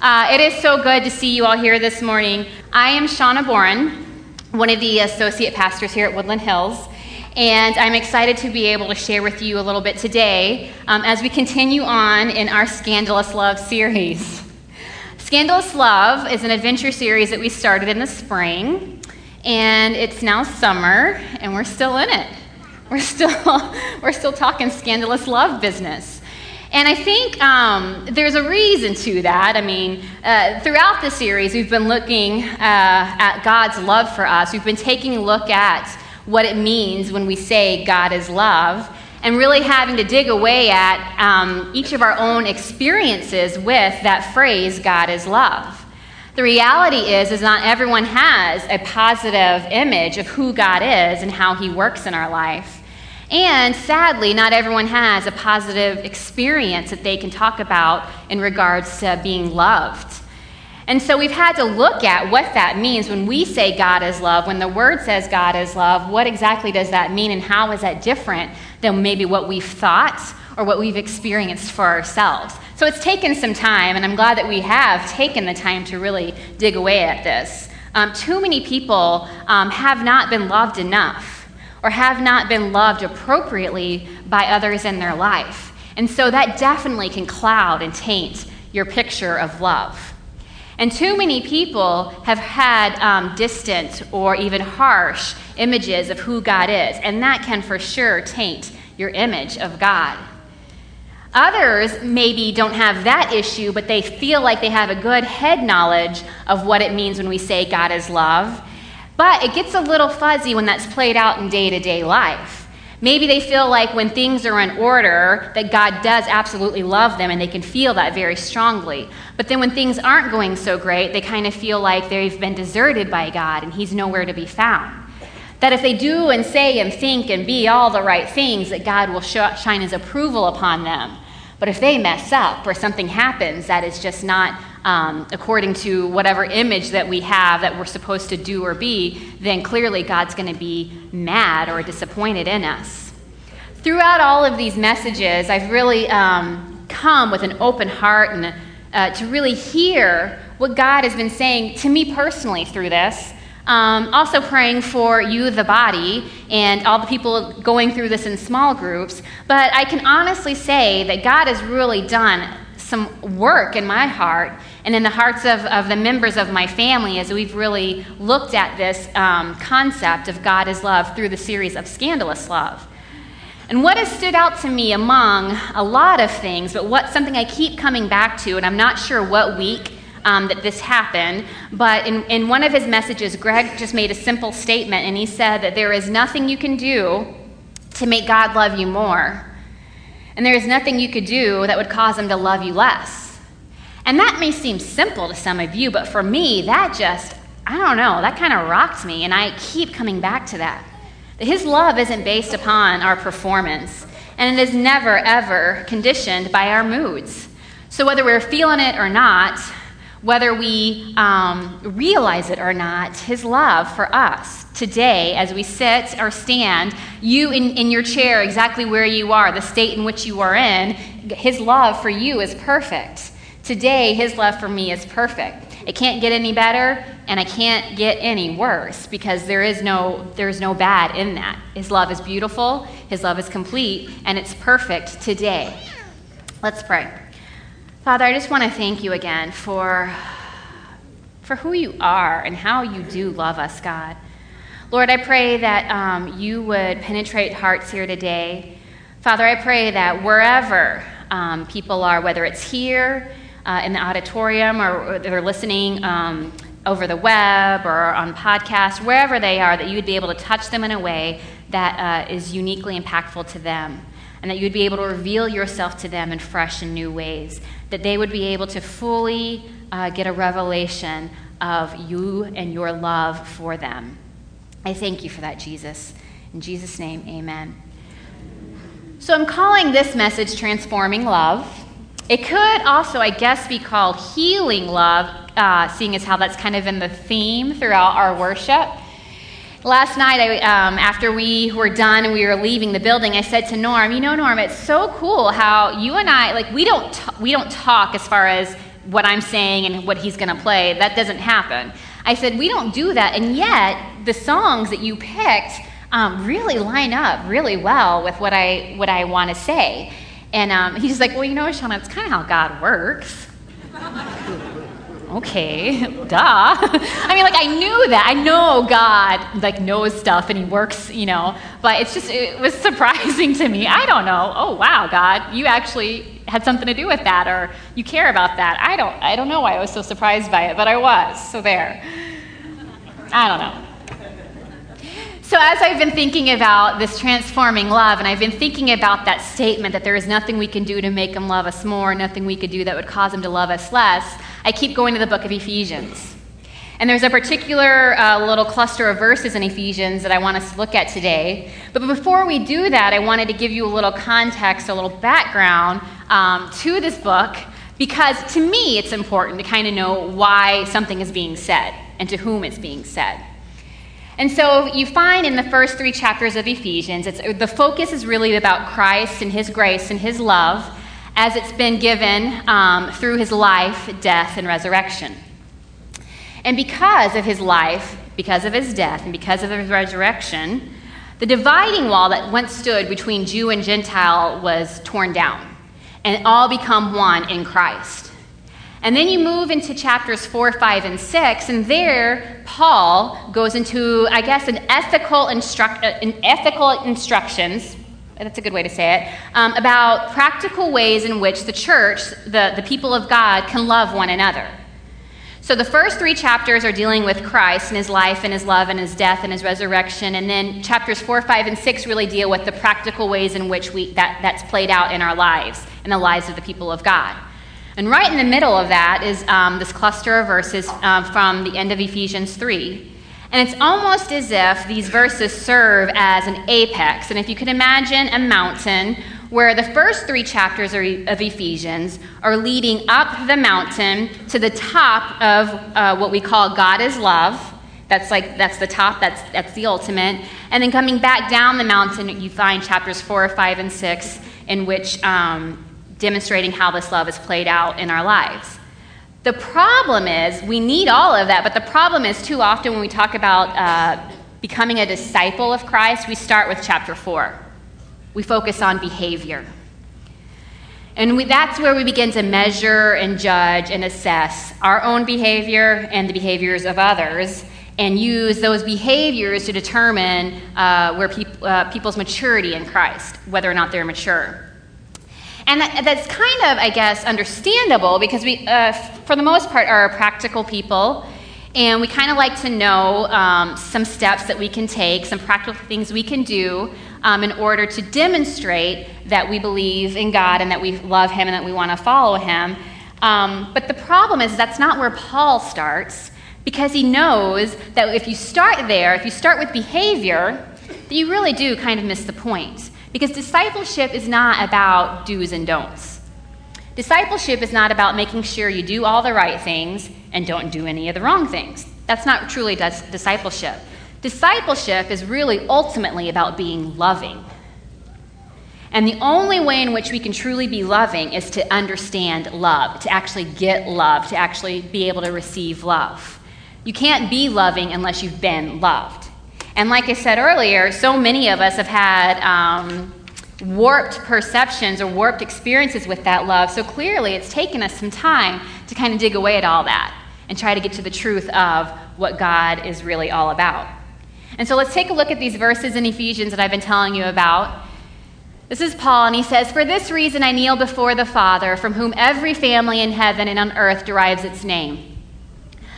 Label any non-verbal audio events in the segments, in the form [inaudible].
Uh, it is so good to see you all here this morning. I am Shauna Boren, one of the associate pastors here at Woodland Hills, and I'm excited to be able to share with you a little bit today um, as we continue on in our Scandalous Love series. Scandalous Love is an adventure series that we started in the spring, and it's now summer, and we're still in it. We're still, [laughs] we're still talking scandalous love business. And I think um, there's a reason to that. I mean, uh, throughout the series, we've been looking uh, at God's love for us. We've been taking a look at what it means when we say God is love, and really having to dig away at um, each of our own experiences with that phrase, God is love. The reality is, is not everyone has a positive image of who God is and how He works in our life. And sadly, not everyone has a positive experience that they can talk about in regards to being loved. And so we've had to look at what that means when we say God is love, when the word says God is love, what exactly does that mean and how is that different than maybe what we've thought or what we've experienced for ourselves? So it's taken some time, and I'm glad that we have taken the time to really dig away at this. Um, too many people um, have not been loved enough or have not been loved appropriately by others in their life. And so that definitely can cloud and taint your picture of love. And too many people have had um, distant or even harsh images of who God is, and that can for sure taint your image of God. Others maybe don't have that issue, but they feel like they have a good head knowledge of what it means when we say God is love, but it gets a little fuzzy when that's played out in day to day life. Maybe they feel like when things are in order, that God does absolutely love them and they can feel that very strongly. But then when things aren't going so great, they kind of feel like they've been deserted by God and He's nowhere to be found. That if they do and say and think and be all the right things, that God will shine His approval upon them. But if they mess up or something happens that is just not um, according to whatever image that we have that we're supposed to do or be, then clearly God's going to be mad or disappointed in us. Throughout all of these messages, I've really um, come with an open heart and uh, to really hear what God has been saying to me personally through this. Um, also, praying for you, the body, and all the people going through this in small groups. But I can honestly say that God has really done some work in my heart and in the hearts of, of the members of my family as we've really looked at this um, concept of God is love through the series of Scandalous Love. And what has stood out to me among a lot of things, but what something I keep coming back to, and I'm not sure what week um, that this happened, but in, in one of his messages, Greg just made a simple statement, and he said that there is nothing you can do to make God love you more and there is nothing you could do that would cause him to love you less. And that may seem simple to some of you, but for me, that just, I don't know, that kind of rocked me, and I keep coming back to that. That his love isn't based upon our performance, and it is never, ever conditioned by our moods. So whether we're feeling it or not, whether we um, realize it or not, his love for us today, as we sit or stand, you in, in your chair, exactly where you are, the state in which you are in, his love for you is perfect. Today, his love for me is perfect. It can't get any better, and I can't get any worse because there is no, there is no bad in that. His love is beautiful, his love is complete, and it's perfect today. Let's pray. Father, I just want to thank you again for, for who you are and how you do love us, God. Lord, I pray that um, you would penetrate hearts here today. Father, I pray that wherever um, people are, whether it's here uh, in the auditorium or they're listening um, over the web or on podcast, wherever they are, that you would be able to touch them in a way that uh, is uniquely impactful to them and that you would be able to reveal yourself to them in fresh and new ways that they would be able to fully uh, get a revelation of you and your love for them. I thank you for that, Jesus. In Jesus' name, amen. So I'm calling this message Transforming Love. It could also, I guess, be called Healing Love, uh, seeing as how that's kind of in the theme throughout our worship. Last night, I, um, after we were done and we were leaving the building, I said to Norm, "You know, Norm, it's so cool how you and I like we don't t- we don't talk as far as what I'm saying and what he's going to play. That doesn't happen. I said, we don't do that. And yet, the songs that you picked um, really line up really well with what I, what I want to say. And um, he's like, well, you know, Shauna, it's kind of how God works. [laughs] okay, [laughs] duh. I mean, like, I knew that. I know God, like, knows stuff and he works, you know, but it's just, it was [laughs] surprising to me. I don't know. Oh, wow, God, you actually had something to do with that or you care about that. I don't, I don't know why I was so surprised by it, but I was. So there. I don't know. So, as I've been thinking about this transforming love, and I've been thinking about that statement that there is nothing we can do to make him love us more, nothing we could do that would cause him to love us less, I keep going to the book of Ephesians. And there's a particular uh, little cluster of verses in Ephesians that I want us to look at today. But before we do that, I wanted to give you a little context, a little background um, to this book, because to me it's important to kind of know why something is being said and to whom it's being said. And so you find in the first three chapters of Ephesians, the focus is really about Christ and his grace and his love as it's been given um, through his life, death, and resurrection. And because of his life, because of his death, and because of his resurrection, the dividing wall that once stood between Jew and Gentile was torn down, and all become one in Christ. And then you move into chapters 4, 5, and 6, and there Paul goes into, I guess, an ethical, instru- uh, an ethical instructions, that's a good way to say it, um, about practical ways in which the church, the, the people of God, can love one another. So the first three chapters are dealing with Christ and his life and his love and his death and his resurrection. And then chapters 4, 5, and 6 really deal with the practical ways in which we, that, that's played out in our lives and the lives of the people of God. And right in the middle of that is um, this cluster of verses uh, from the end of Ephesians 3. And it's almost as if these verses serve as an apex. And if you could imagine a mountain where the first three chapters of Ephesians are leading up the mountain to the top of uh, what we call God is love. That's like that's the top. That's that's the ultimate. And then coming back down the mountain, you find chapters four, five, and six, in which um, demonstrating how this love is played out in our lives. The problem is, we need all of that, but the problem is, too often when we talk about uh, becoming a disciple of Christ, we start with chapter 4. We focus on behavior. And we, that's where we begin to measure and judge and assess our own behavior and the behaviors of others, and use those behaviors to determine uh, where peop- uh, people's maturity in Christ, whether or not they're mature. And that, that's kind of, I guess, understandable because we, uh, for the most part, are practical people. And we kind of like to know um, some steps that we can take, some practical things we can do um, in order to demonstrate that we believe in God and that we love Him and that we want to follow Him. Um, but the problem is that's not where Paul starts because he knows that if you start there, if you start with behavior, that you really do kind of miss the point. Because discipleship is not about do's and don'ts. Discipleship is not about making sure you do all the right things and don't do any of the wrong things. That's not truly dis- discipleship. Discipleship is really ultimately about being loving. And the only way in which we can truly be loving is to understand love, to actually get love, to actually be able to receive love. You can't be loving unless you've been loved. And like I said earlier, so many of us have had um, warped perceptions or warped experiences with that love. So clearly, it's taken us some time to kind of dig away at all that and try to get to the truth of what God is really all about. And so let's take a look at these verses in Ephesians that I've been telling you about. This is Paul, and he says, For this reason I kneel before the Father, from whom every family in heaven and on earth derives its name.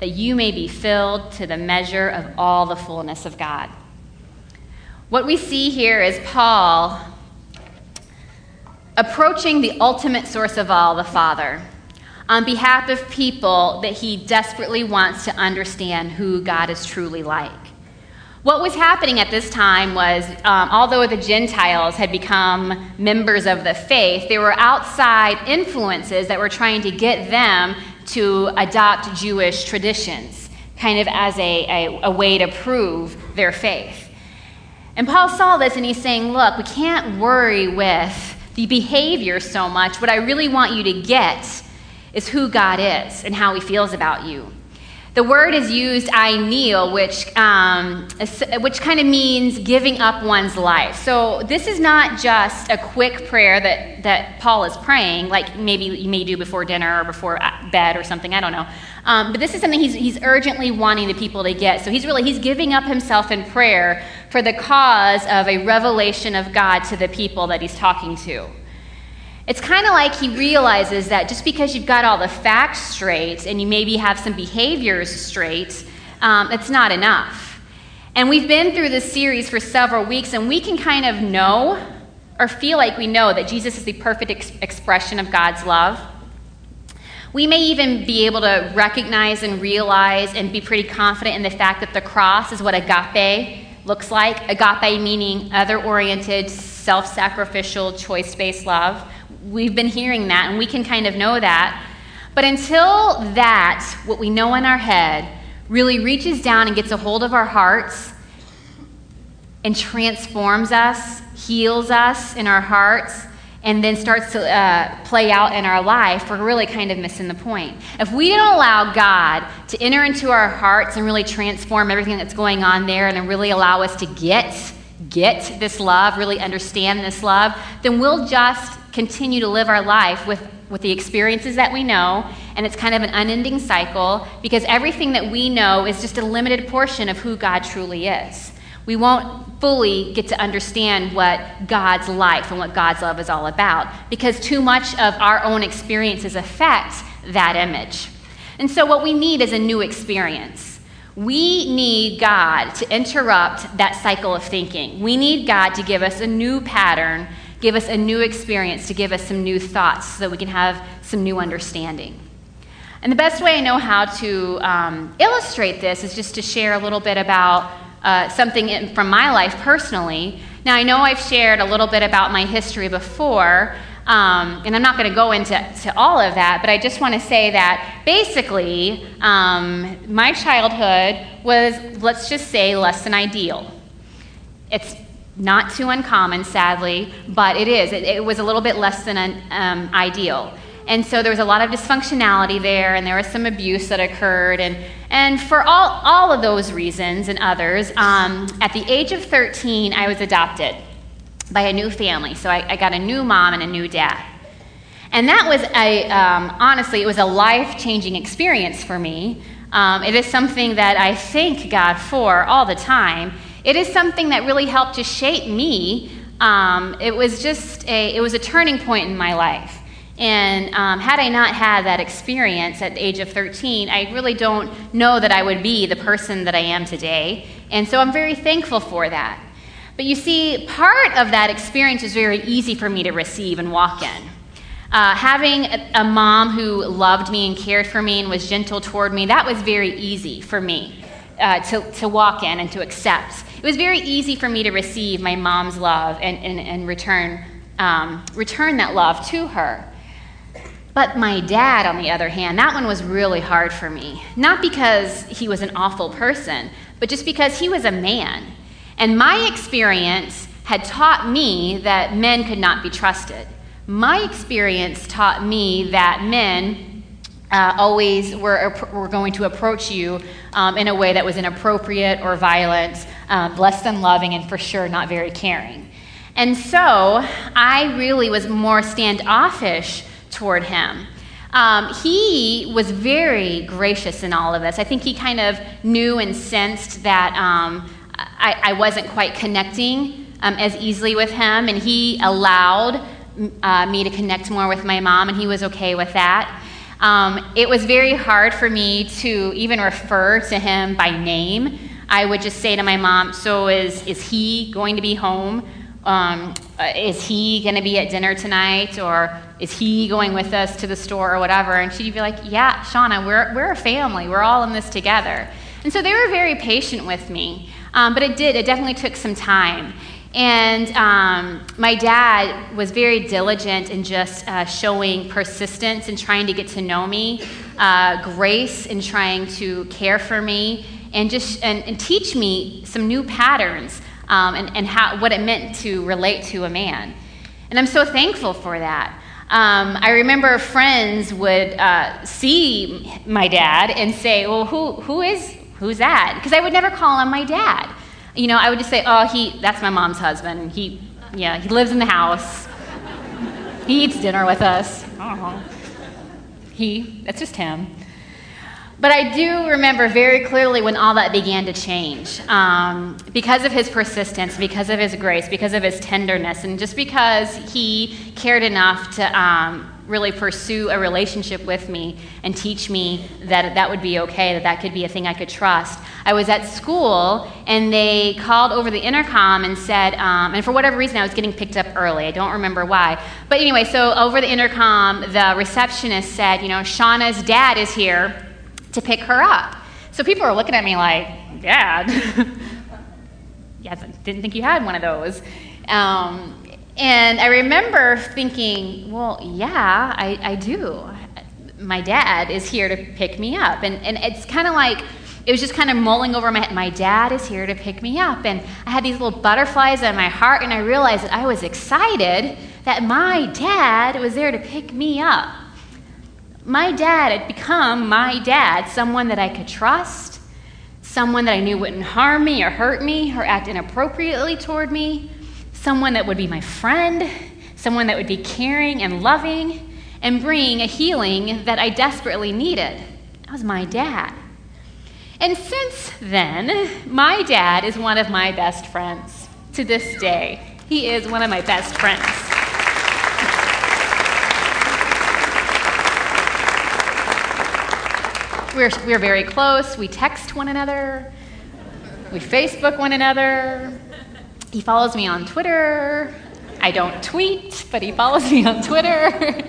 that you may be filled to the measure of all the fullness of God. What we see here is Paul approaching the ultimate source of all, the Father. on behalf of people that he desperately wants to understand who God is truly like. What was happening at this time was, um, although the Gentiles had become members of the faith, there were outside influences that were trying to get them to adopt Jewish traditions, kind of as a, a, a way to prove their faith. And Paul saw this and he's saying, Look, we can't worry with the behavior so much. What I really want you to get is who God is and how he feels about you. The word is used, I kneel, which, um, which kind of means giving up one's life. So this is not just a quick prayer that, that Paul is praying, like maybe you may do before dinner or before uh, bed or something, I don't know. Um, but this is something he's, he's urgently wanting the people to get. So he's really, he's giving up himself in prayer for the cause of a revelation of God to the people that he's talking to. It's kind of like he realizes that just because you've got all the facts straight and you maybe have some behaviors straight, um, it's not enough. And we've been through this series for several weeks, and we can kind of know or feel like we know that Jesus is the perfect ex- expression of God's love. We may even be able to recognize and realize and be pretty confident in the fact that the cross is what agape looks like. Agape meaning other oriented, self sacrificial, choice based love we've been hearing that, and we can kind of know that. But until that, what we know in our head, really reaches down and gets a hold of our hearts and transforms us, heals us in our hearts, and then starts to uh, play out in our life, we're really kind of missing the point. If we don't allow God to enter into our hearts and really transform everything that's going on there and really allow us to get get this love, really understand this love, then we'll just continue to live our life with, with the experiences that we know, and it's kind of an unending cycle because everything that we know is just a limited portion of who God truly is. We won't fully get to understand what God's life and what God's love is all about because too much of our own experiences affect that image. And so, what we need is a new experience. We need God to interrupt that cycle of thinking. We need God to give us a new pattern give us a new experience, to give us some new thoughts so that we can have some new understanding. And the best way I know how to um, illustrate this is just to share a little bit about uh, something in, from my life personally. Now, I know I've shared a little bit about my history before, um, and I'm not going to go into to all of that, but I just want to say that basically, um, my childhood was, let's just say, less than ideal. It's not too uncommon, sadly, but it is. It, it was a little bit less than an, um, ideal. And so there was a lot of dysfunctionality there, and there was some abuse that occurred. And, and for all, all of those reasons and others, um, at the age of 13, I was adopted by a new family. So I, I got a new mom and a new dad. And that was a, um, honestly, it was a life changing experience for me. Um, it is something that I thank God for all the time. It is something that really helped to shape me. Um, it was just a, it was a turning point in my life. And um, had I not had that experience at the age of 13, I really don't know that I would be the person that I am today. And so I'm very thankful for that. But you see, part of that experience is very easy for me to receive and walk in. Uh, having a, a mom who loved me and cared for me and was gentle toward me, that was very easy for me uh, to, to walk in and to accept. It was very easy for me to receive my mom's love and, and, and return, um, return that love to her. But my dad, on the other hand, that one was really hard for me. Not because he was an awful person, but just because he was a man. And my experience had taught me that men could not be trusted. My experience taught me that men uh, always were, were going to approach you um, in a way that was inappropriate or violent, um, less than loving, and for sure not very caring. And so I really was more standoffish toward him. Um, he was very gracious in all of this. I think he kind of knew and sensed that um, I, I, wasn't quite connecting um, as easily with him, and he allowed uh, me to connect more with my mom, and he was okay with that. Um, it was very hard for me to even refer to him by name. I would just say to my mom, So is, is he going to be home? um, uh, is he going to be at dinner tonight? Or is he going with us to the store or whatever? And she'd be like, Yeah, Shauna, we're, we're a family. We're all in this together. And so they were very patient with me. Um, but it did, it definitely took some time. And um, my dad was very diligent in just uh, showing persistence and trying to get to know me, uh, grace in trying to care for me, and just and, and teach me some new patterns um, and, and how, what it meant to relate to a man. And I'm so thankful for that. Um, I remember friends would uh, see my dad and say, "Well, who, who is who's that?" Because I would never call him my dad. You know, I would just say, "Oh, he that's my mom's husband. He, yeah, he lives in the house. He eats dinner with us. Oh, he, that's just him." But I do remember very clearly when all that began to change. Um, because of his persistence, because of his grace, because of his tenderness, and just because he cared enough to um, really pursue a relationship with me and teach me that that would be okay, that that could be a thing I could trust. I was at school and they called over the intercom and said, um, and for whatever reason, I was getting picked up early. I don't remember why. But anyway, so over the intercom, the receptionist said, you know, Shauna's dad is here to pick her up. So people are looking at me like, Dad? [laughs] yeah, didn't think you had one of those. Um, and I remember thinking, well, yeah, I, I do. My dad is here to pick me up. And, and it's kind of like, it was just kind of mulling over my head. My dad is here to pick me up. And I had these little butterflies in my heart, and I realized that I was excited that my dad was there to pick me up my dad had become my dad, someone that I could trust, someone that I knew wouldn't harm me or hurt me or act inappropriately toward me, someone that would be my friend, someone that would be caring and loving and bring a healing that I desperately needed. That was my dad. And since then, my dad is one of my best friends to this day. He is one of my best friends. We're, we're very close. We text one another. We Facebook one another. He follows me on Twitter. I don't tweet, but he follows me on Twitter.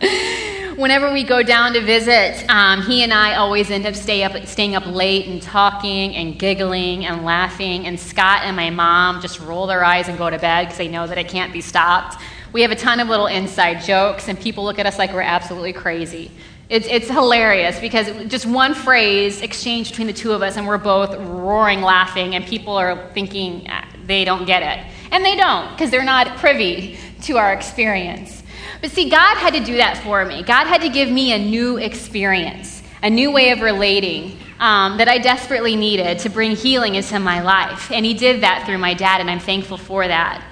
[laughs] Whenever we go down to visit, um, he and I always end up, stay up staying up late and talking and giggling and laughing. And Scott and my mom just roll their eyes and go to bed because they know that it can't be stopped. We have a ton of little inside jokes, and people look at us like we're absolutely crazy. It's, it's hilarious because just one phrase exchanged between the two of us, and we're both roaring laughing, and people are thinking ah, they don't get it. And they don't because they're not privy to our experience. But see, God had to do that for me. God had to give me a new experience, a new way of relating um, that I desperately needed to bring healing into my life. And He did that through my dad, and I'm thankful for that.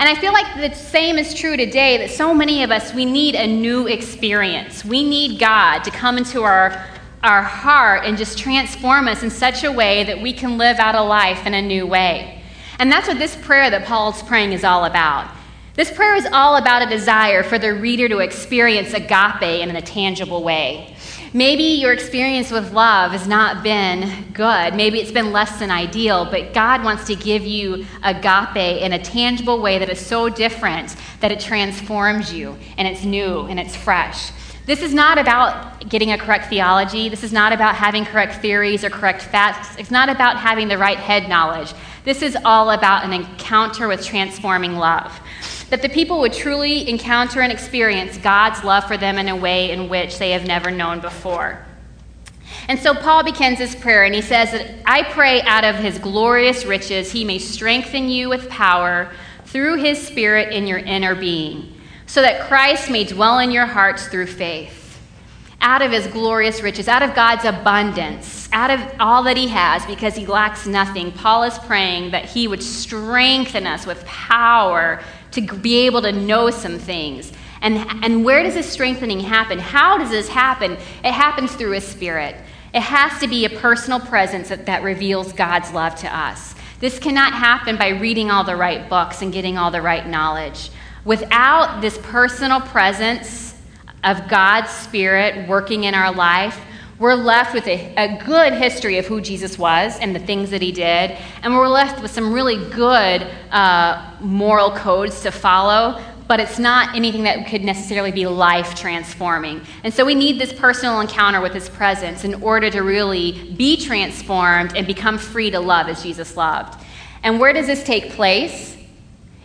And I feel like the same is true today that so many of us, we need a new experience. We need God to come into our, our heart and just transform us in such a way that we can live out a life in a new way. And that's what this prayer that Paul's praying is all about. This prayer is all about a desire for the reader to experience agape in a tangible way. Maybe your experience with love has not been good. Maybe it's been less than ideal, but God wants to give you agape in a tangible way that is so different that it transforms you and it's new and it's fresh. This is not about getting a correct theology. This is not about having correct theories or correct facts. It's not about having the right head knowledge. This is all about an encounter with transforming love that the people would truly encounter and experience God's love for them in a way in which they have never known before. And so Paul begins his prayer and he says that I pray out of his glorious riches he may strengthen you with power through his spirit in your inner being, so that Christ may dwell in your hearts through faith. Out of his glorious riches, out of God's abundance, out of all that he has, because he lacks nothing, Paul is praying that he would strengthen us with power to be able to know some things. And, and where does this strengthening happen? How does this happen? It happens through a spirit. It has to be a personal presence that, that reveals God's love to us. This cannot happen by reading all the right books and getting all the right knowledge. Without this personal presence of God's Spirit working in our life, We're left with a, a, good history of who Jesus was and the things that he did, and we're left with some really good uh, moral codes to follow, but it's not anything that could necessarily be life transforming. And so we need this personal encounter with his presence in order to really be transformed and become free to love as Jesus loved. And where does this take place?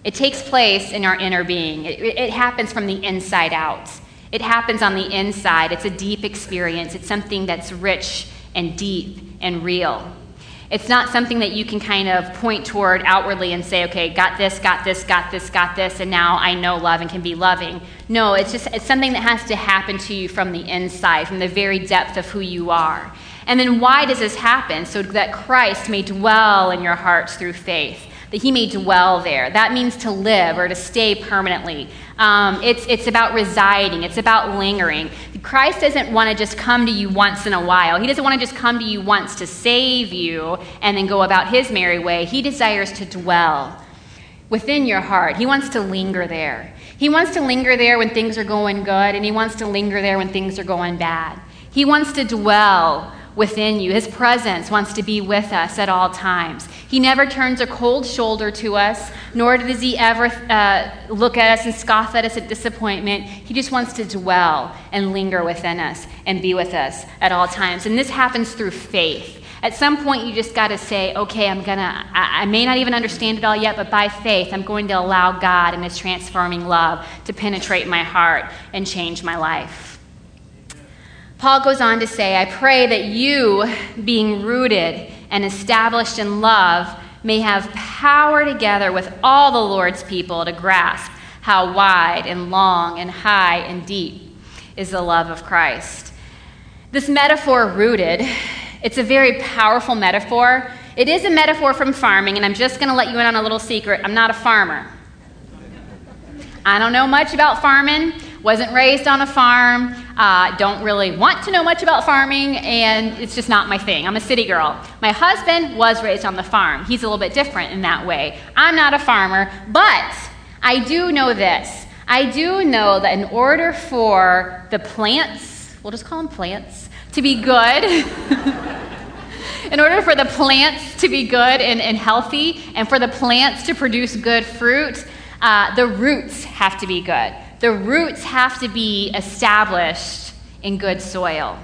It takes place in our inner being, it, it happens from the inside out. It happens on the inside. It's a deep experience. It's something that's rich and deep and real. It's not something that you can kind of point toward outwardly and say, okay, got this, got this, got this, got this, and now I know love and can be loving. No, it's just it's something that has to happen to you from the inside, from the very depth of who you are. And then why does this happen? So that Christ may dwell in your hearts through faith that he may dwell there. That means to live or to stay permanently. Um, it's, it's about residing, it's about lingering. Christ doesn't want to just come to you once in a while. He doesn't want to just come to you once to save you and then go about his merry way. He desires to dwell within your heart. He wants to linger there. He wants to linger there when things are going good, and he wants to linger there when things are going bad. He wants to dwell within you. His presence wants to be with us at all times. He never turns a cold shoulder to us, nor does he ever uh, look at us and scoff at us at disappointment. He just wants to dwell and linger within us and be with us at all times. And this happens through faith. At some point, you just got to say, okay, I'm going to, I may not even understand it all yet, but by faith, I'm going to allow God and His transforming love to penetrate my heart and change my life. Paul goes on to say, I pray that you, being rooted and established in love, may have power together with all the Lord's people to grasp how wide and long and high and deep is the love of Christ. This metaphor, rooted, it's a very powerful metaphor. It is a metaphor from farming, and I'm just going to let you in on a little secret. I'm not a farmer. I don't know much about farming, wasn't raised on a farm. Uh, don't really want to know much about farming, and it's just not my thing. I'm a city girl. My husband was raised on the farm. He's a little bit different in that way. I'm not a farmer, but I do know this. I do know that in order for the plants, we'll just call them plants, to be good, [laughs] in order for the plants to be good and, and healthy, and for the plants to produce good fruit, uh, the roots have to be good the roots have to be established in good soil.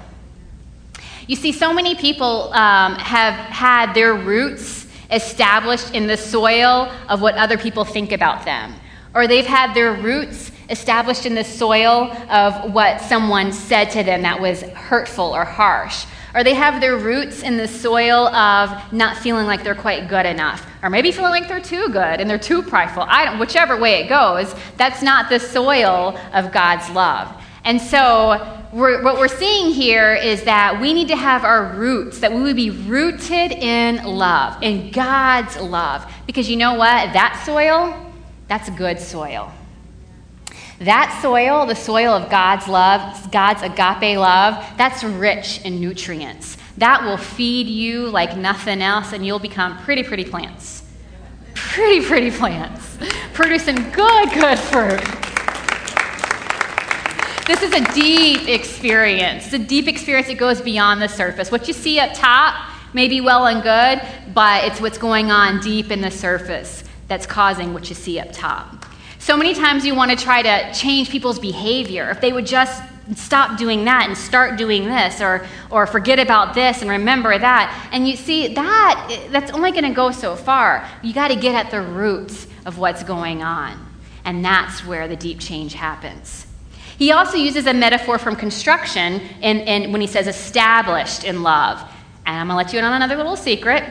You see, so many people um, have had their roots established in the soil of what other people think about them, or they've had their roots established in the soil of what someone said to them that was hurtful or harsh or they have their roots in the soil of not feeling like they're quite good enough, or maybe feeling like they're too good and they're too prideful. I don't, whichever way it goes, that's not the soil of God's love. And so, we're, what we're seeing here is that we need to have our roots, that we would be rooted in love, in God's love. Because you know what? That soil, that's good soil. That soil, the soil of God's love, God's agape love, that's rich in nutrients. That will feed you like nothing else, and you'll become pretty, pretty plants. Pretty, pretty plants, producing good, good fruit. This is a deep experience. It's a deep experience that goes beyond the surface. What you see up top may be well and good, but it's what's going on deep in the surface that's causing what you see up top. So many times you want to try to change people's behavior. If they would just stop doing that and start doing this or or forget about this and remember that. And you see that that's only going to go so far. You got to get at the roots of what's going on. And that's where the deep change happens. He also uses a metaphor from construction in, in when he says established in love. And I'm going to let you in on another little secret.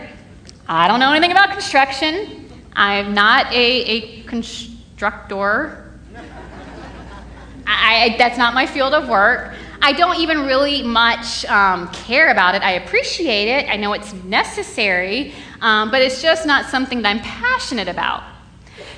I don't know anything about construction. I'm not a, a construction instructor. I, that's not my field of work. I don't even really much um, care about it. I appreciate it. I know it's necessary, um, but it's just not something that I'm passionate about.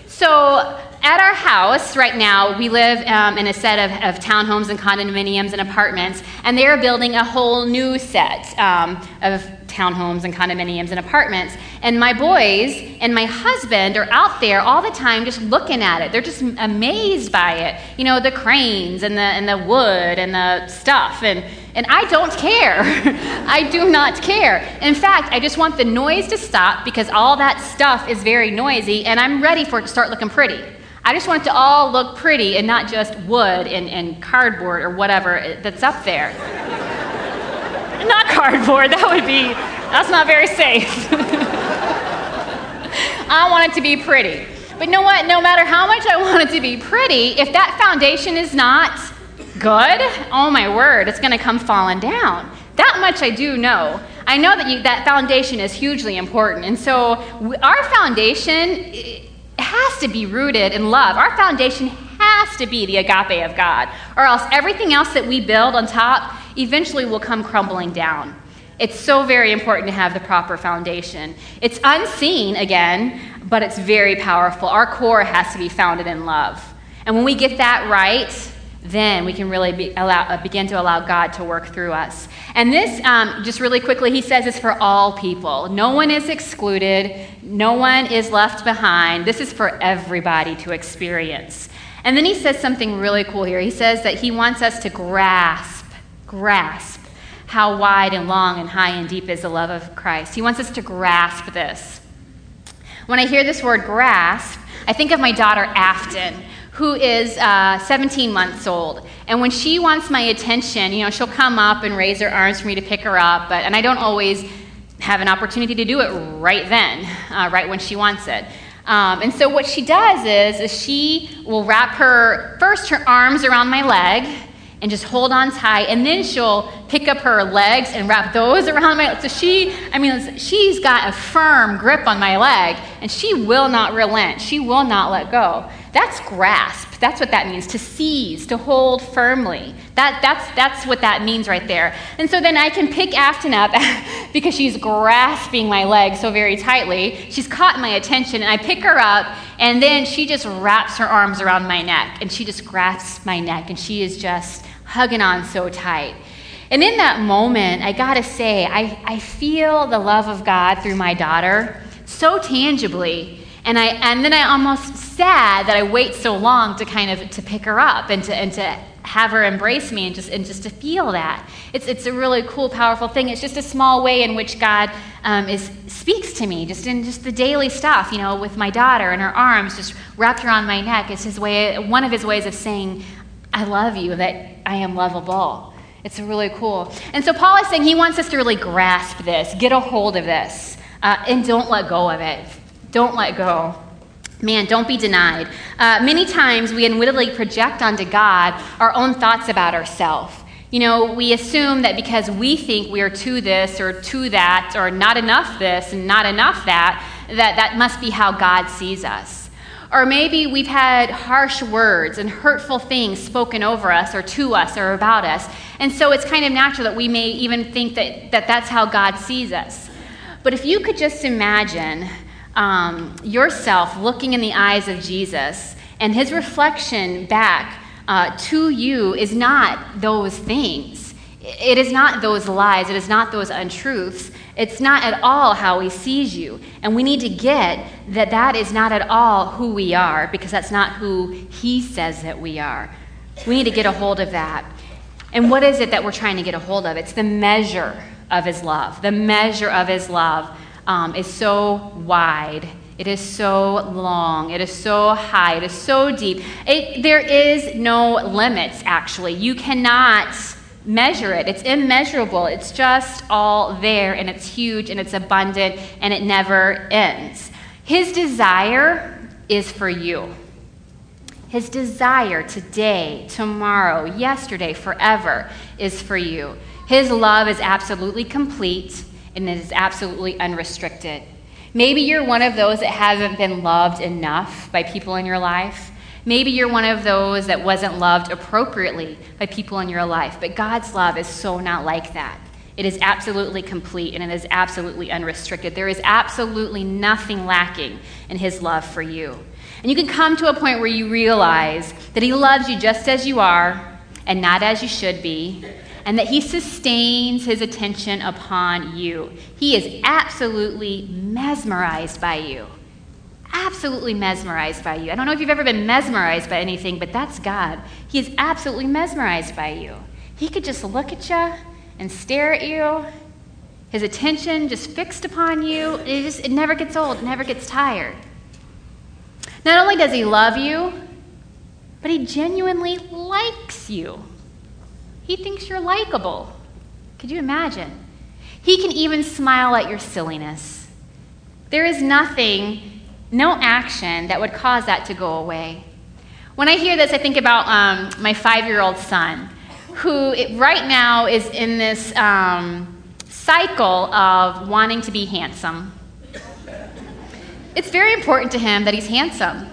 So, at our house right now, we live um, in a set of, of, townhomes and condominiums and apartments, and they are building a whole new set um, of townhomes and condominiums and apartments. And my boys and my husband are out there all the time just looking at it. They're just amazed by it. You know, the cranes and the, and the wood and the stuff. And, And I don't care. [laughs] I do not care. In fact, I just want the noise to stop because all that stuff is very noisy and I'm ready for it to start looking pretty. I just want it to all look pretty and not just wood and, and cardboard or whatever that's up there. [laughs] not cardboard, that would be, that's not very safe. [laughs] I want it to be pretty. But you know what? No matter how much I want it to be pretty, if that foundation is not good, oh my word, it's going to come falling down. That much I do know. I know that you, that foundation is hugely important. And so our foundation has to be rooted in love. Our foundation has to be the agape of God, or else everything else that we build on top eventually will come crumbling down. It's so very important to have the proper foundation. It's unseen, again, but it's very powerful. Our core has to be founded in love. And when we get that right, then we can really be allow, uh, begin to allow God to work through us. And this, um, just really quickly, he says is for all people. No one is excluded, no one is left behind. This is for everybody to experience. And then he says something really cool here. He says that he wants us to grasp, grasp how wide and long and high and deep is the love of Christ. He wants us to grasp this. When I hear this word grasp, I think of my daughter Afton who is uh, 17 months old. And when she wants my attention, you know, she'll come up and raise her arms for me to pick her up, but, and I don't always have an opportunity to do it right then, uh, right when she wants it. Um, and so what she does is, is she will wrap her, first her arms around my leg, and just hold on tight. And then she'll pick up her legs and wrap those around my. So she, I mean, she's got a firm grip on my leg, and she will not relent. She will not let go. That's grasp. That's what that means to seize, to hold firmly. That, that's, that's what that means right there. And so then I can pick Afton up [laughs] because she's grasping my leg so very tightly. She's caught my attention, and I pick her up, and then she just wraps her arms around my neck, and she just grasps my neck, and she is just hugging on so tight. And in that moment, I gotta say, I, I feel the love of God through my daughter so tangibly. And, I, and then I almost sad that I wait so long to kind of to pick her up and to, and to have her embrace me and just, and just to feel that. It's, it's a really cool, powerful thing. It's just a small way in which God um, is, speaks to me, just in just the daily stuff, you know, with my daughter and her arms just wrapped around my neck. It's his way, one of his ways of saying, I love you, that I am lovable. It's really cool. And so Paul is saying he wants us to really grasp this, get a hold of this, uh, and don't let go of it. Don't let go. Man, don't be denied. Uh, many times we unwittingly project onto God our own thoughts about ourselves. You know, we assume that because we think we are to this or to that or not enough this and not enough that, that that must be how God sees us. Or maybe we've had harsh words and hurtful things spoken over us or to us or about us. And so it's kind of natural that we may even think that, that that's how God sees us. But if you could just imagine um, yourself looking in the eyes of Jesus and his reflection back uh, to you is not those things. It is not those lies. It is not those untruths. It's not at all how he sees you. And we need to get that that is not at all who we are because that's not who he says that we are. We need to get a hold of that. And what is it that we're trying to get a hold of? It's the measure of his love. The measure of his love um, is so wide. It is so long. It is so high. It is so deep. It, there is no limits, actually. You cannot measure it. It's immeasurable. It's just all there, and it's huge, and it's abundant, and it never ends. His desire is for you. His desire today, tomorrow, yesterday, forever is for you. His love is absolutely complete and it is absolutely unrestricted. Maybe you're one of those that hasn't been loved enough by people in your life. Maybe you're one of those that wasn't loved appropriately by people in your life, but God's love is so not like that. It is absolutely complete and it is absolutely unrestricted. There is absolutely nothing lacking in His love for you. And you can come to a point where you realize that He loves you just as you are and not as you should be, and that He sustains His attention upon you. He is absolutely mesmerized by you absolutely mesmerized by you. I don't know if you've ever been mesmerized by anything, but that's God. He is absolutely mesmerized by you. He could just look at you and stare at you. His attention just fixed upon you. It just it never gets old, it never gets tired. Not only does he love you, but he genuinely likes you. He thinks you're likable. Could you imagine? He can even smile at your silliness. There is nothing, no action that would cause that to go away. When I hear this, I think about um, my five year old son, who right now is in this um, cycle of wanting to be handsome. It's very important to him that he's handsome.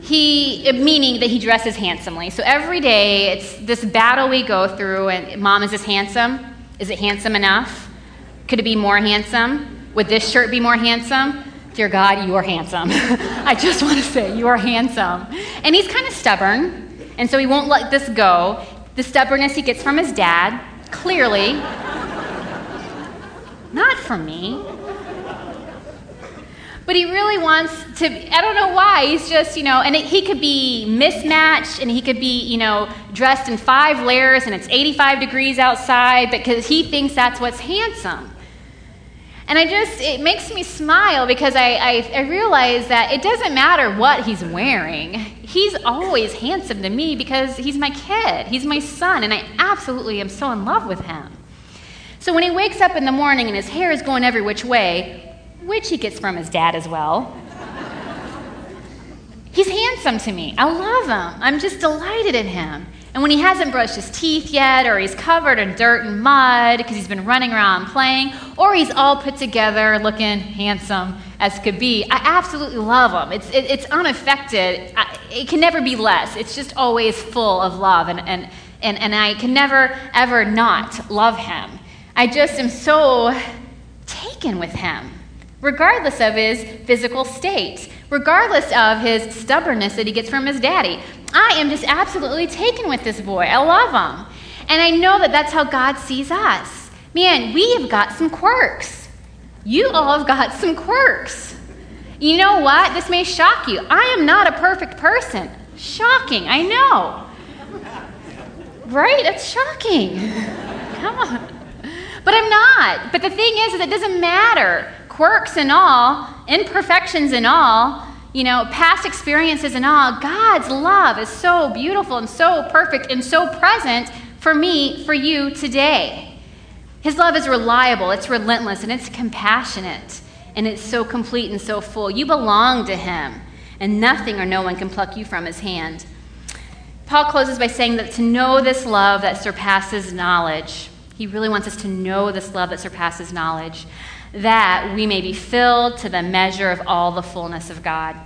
He, meaning that he dresses handsomely. So every day it's this battle we go through, and mom, is this handsome? Is it handsome enough? Could it be more handsome? Would this shirt be more handsome? Dear God, you are handsome. [laughs] I just want to say, you are handsome. And he's kind of stubborn, and so he won't let this go. The stubbornness he gets from his dad, clearly, not from me. But he really wants to, I don't know why. He's just, you know, and it, he could be mismatched and he could be, you know, dressed in five layers and it's 85 degrees outside because he thinks that's what's handsome. And I just, it makes me smile because I, I, I, realize that it doesn't matter what he's wearing. He's always handsome to me because he's my kid, he's my son, and I absolutely am so in love with him. So when he wakes up in the morning and his hair is going every which way, which he gets from his dad as well. He's handsome to me. I love him. I'm just delighted in him. And when he hasn't brushed his teeth yet, or he's covered in dirt and mud because he's been running around playing, or he's all put together looking handsome as could be, I absolutely love him. It's, it, it's unaffected. I, it can never be less. It's just always full of love, and, and, and, and I can never, ever not love him. I just am so taken with him regardless of his physical state, regardless of his stubbornness that he gets from his daddy. I am just absolutely taken with this boy. I love him. And I know that that's how God sees us. Man, we have got some quirks. You all have got some quirks. You know what? This may shock you. I am not a perfect person. Shocking, I know. Right? It's shocking. [laughs] Come on. But I'm not. But the thing is, is it doesn't matter quirks and all, imperfections and all, you know, past experiences and all, God's love is so beautiful and so perfect and so present for me, for you today. His love is reliable, it's relentless, and it's compassionate, and it's so complete and so full. You belong to Him, and nothing or no one can pluck you from His hand. Paul closes by saying that to know this love that surpasses knowledge, he really wants us to know this love that surpasses knowledge that we may be filled to the measure of all the fullness of God.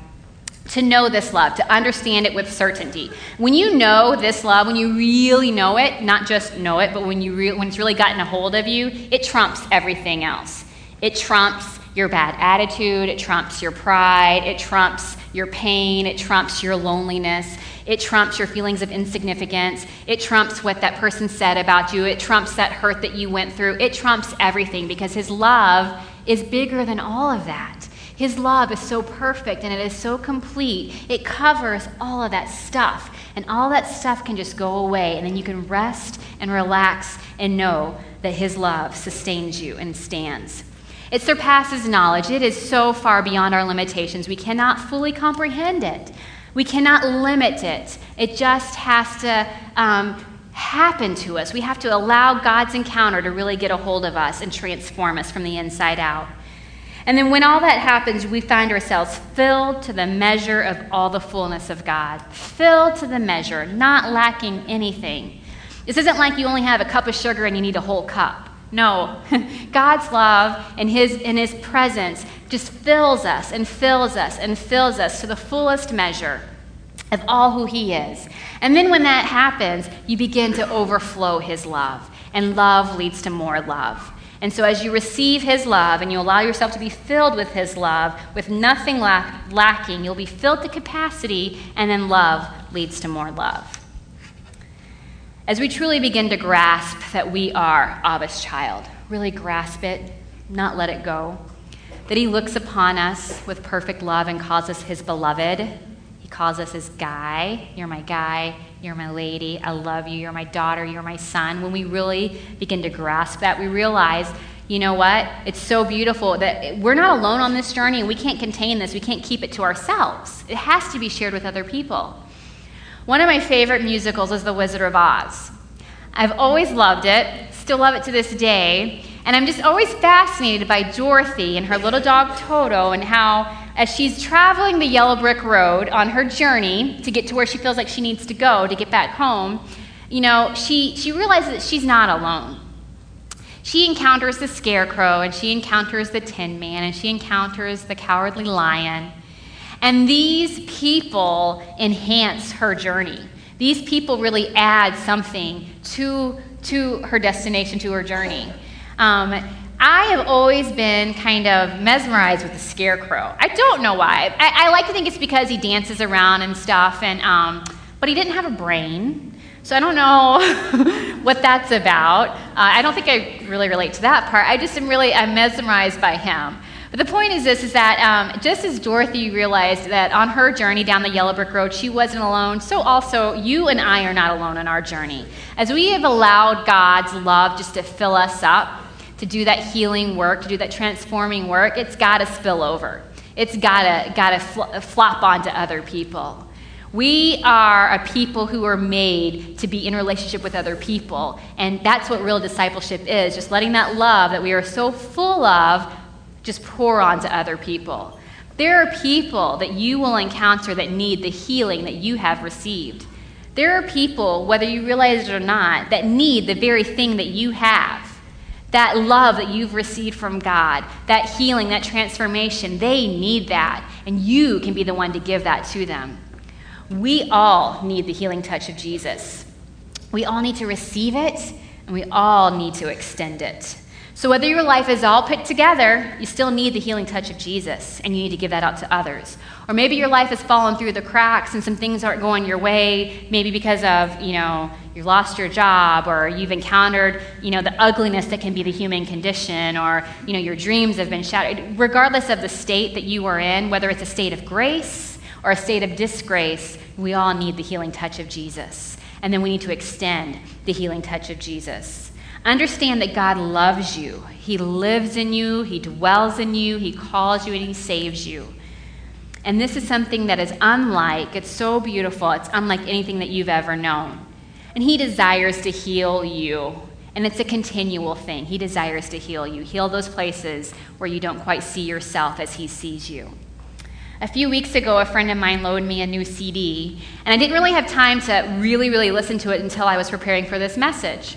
To know this love, to understand it with certainty. When you know this love, when you really know it, not just know it, but when, you re- when it's really gotten a hold of you, it trumps everything else. It trumps your bad attitude, it trumps your pride, it trumps your pain, it trumps your loneliness, it trumps your feelings of insignificance. It trumps what that person said about you. It trumps that hurt that you went through. It trumps everything because His love is bigger than all of that. His love is so perfect and it is so complete. It covers all of that stuff. And all that stuff can just go away. And then you can rest and relax and know that His love sustains you and stands. It surpasses knowledge. It is so far beyond our limitations. We cannot fully comprehend it. We cannot limit it. It just has to um, happen to us. We have to allow God's encounter to really get a hold of us and transform us from the inside out. And then when all that happens, we find ourselves filled to the measure of all the fullness of God. Filled to the measure, not lacking anything. This isn't like you only have a cup of sugar and you need a whole cup. No, [laughs] God's love and his, and his presence just fills us and fills us and fills us to the fullest measure of all who He is. And then when that happens, you begin to overflow His love, and love leads to more love. And so, as you receive His love and you allow yourself to be filled with His love, with nothing lack- lacking, you'll be filled to capacity, and then love leads to more love. As we truly begin to grasp that we are Abba's child, really grasp it, not let it go, that He looks upon us with perfect love and calls us His beloved He calls us his guy. You're my guy. You're my lady. I love you. You're my daughter. You're my son. When we really begin to grasp that, we realize you know what? It's so beautiful that we're not alone on this journey we can't contain this. We can't keep it to ourselves. It has to be shared with other people. One of my favorite musicals is The Wizard of Oz. I've always loved it, still love it to this day, and I'm just always fascinated by Dorothy and her little dog Toto and how, as she's traveling the yellow brick road on her journey to get to where she feels like she needs to go to get back home, you know, she, she realizes that she's not alone she encounters the scarecrow and she encounters the tin man and she encounters the cowardly lion. And these people enhance her journey. These people really add something to, to her destination, to her journey. Um, I have always been kind of mesmerized with the scarecrow. I don't know why. I, I like to think it's because he dances around and stuff, and, um, but he didn't have a brain. So I don't know [laughs] what that's about. Uh, I don't think I really relate to that part. I just am really I'm mesmerized by him. But the point is this: is that um, just as Dorothy realized that on her journey down the yellow brick road she wasn't alone, so also you and I are not alone on our journey. As we have allowed God's love just to fill us up, to do that healing work, to do that transforming work, it's got to spill over. It's got to got to fl- uh, flop onto other people. We are a people who are made to be in relationship with other people. And that's what real discipleship is just letting that love that we are so full of just pour onto other people. There are people that you will encounter that need the healing that you have received. There are people, whether you realize it or not, that need the very thing that you have. That love that you've received from God, that healing, that transformation, they need that. And you can be the one to give that to them. We all need the healing touch of Jesus. We all need to receive it, and we all need to extend it. So, whether your life is all put together, you still need the healing touch of Jesus, and you need to give that out to others. Or maybe your life has fallen through the cracks and some things aren't going your way, maybe because of, you know, you lost your job or you've encountered, you know, the ugliness that can be the human condition or, you know, your dreams have been shattered. Regardless of the state that you are in, whether it's a state of grace or a state of disgrace, we all need the healing touch of Jesus. And then we need to extend the healing touch of Jesus. Understand that God loves you. He lives in you, He dwells in you, He calls you, and He saves you. And this is something that is unlike, it's so beautiful, it's unlike anything that you've ever known. And He desires to heal you. And it's a continual thing. He desires to heal you, heal those places where you don't quite see yourself as He sees you. A few weeks ago, a friend of mine loaned me a new CD, and I didn't really have time to really, really listen to it until I was preparing for this message.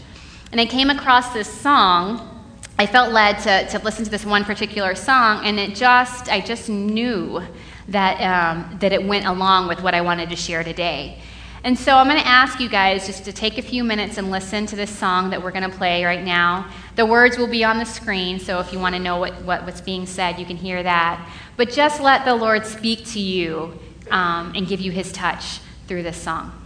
And I came across this song. I felt led to, to listen to this one particular song, and it just, I just knew that, um, that it went along with what I wanted to share today. And so I'm going to ask you guys just to take a few minutes and listen to this song that we're going to play right now. The words will be on the screen, so if you want to know what, what, what's being said, you can hear that. But just let the Lord speak to you um, and give you his touch through this song.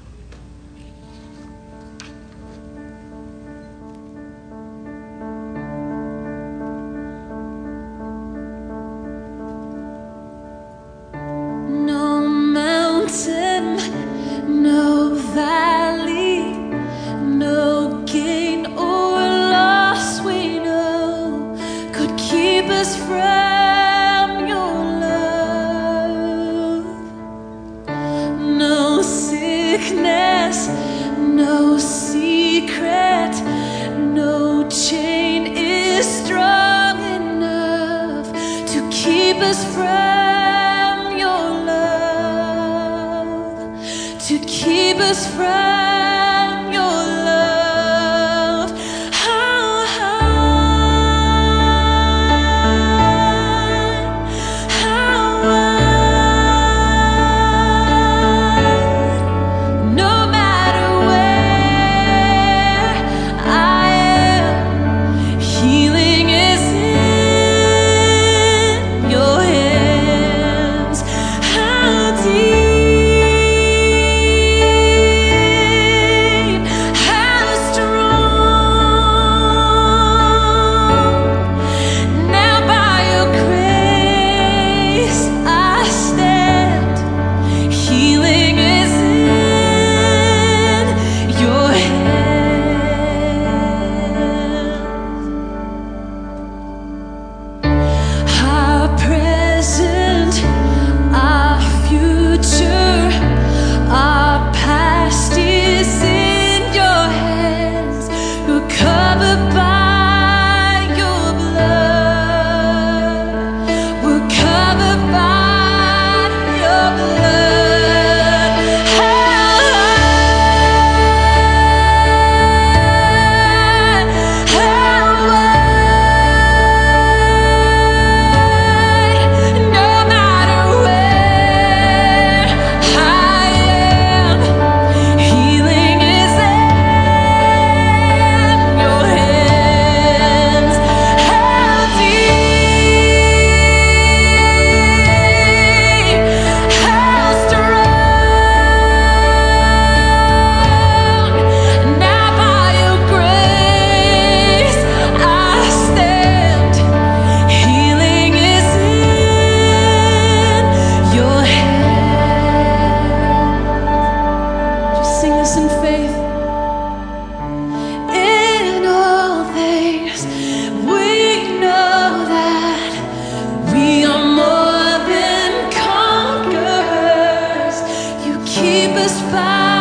is found.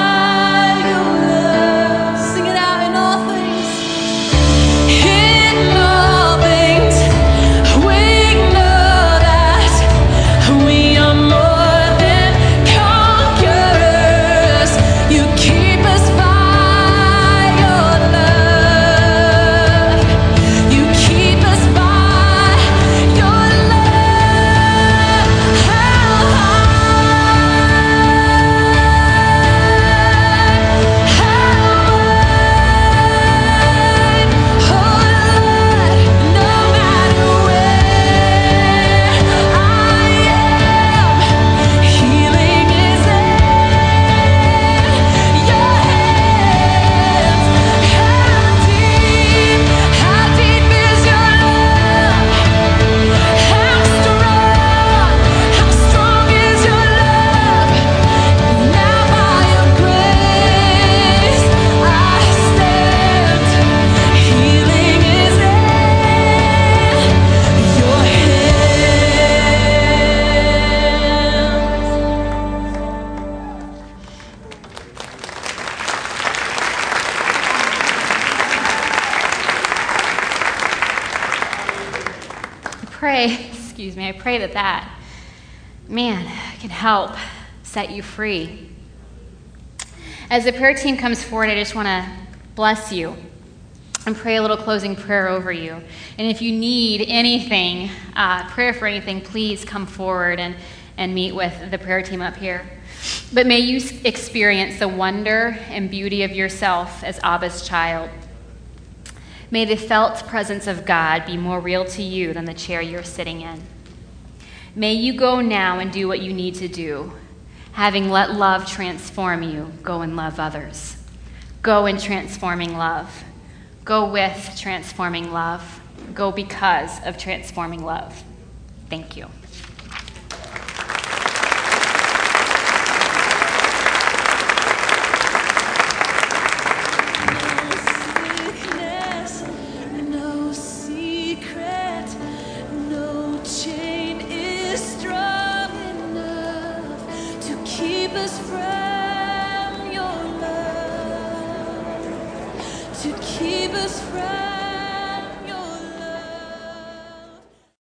May [laughs] I pray that that, man, can help set you free. As the prayer team comes forward, I just want to bless you and pray a little closing prayer over you. And if you need anything, uh, prayer for anything, please come forward and, and meet with the prayer team up here. But may you experience the wonder and beauty of yourself as Abba's child. May the felt presence of God be more real to you than the chair you're sitting in. May you go now and do what you need to do. Having let love transform you, go and love others. Go in transforming love. Go with transforming love. Go because of transforming love. Thank you.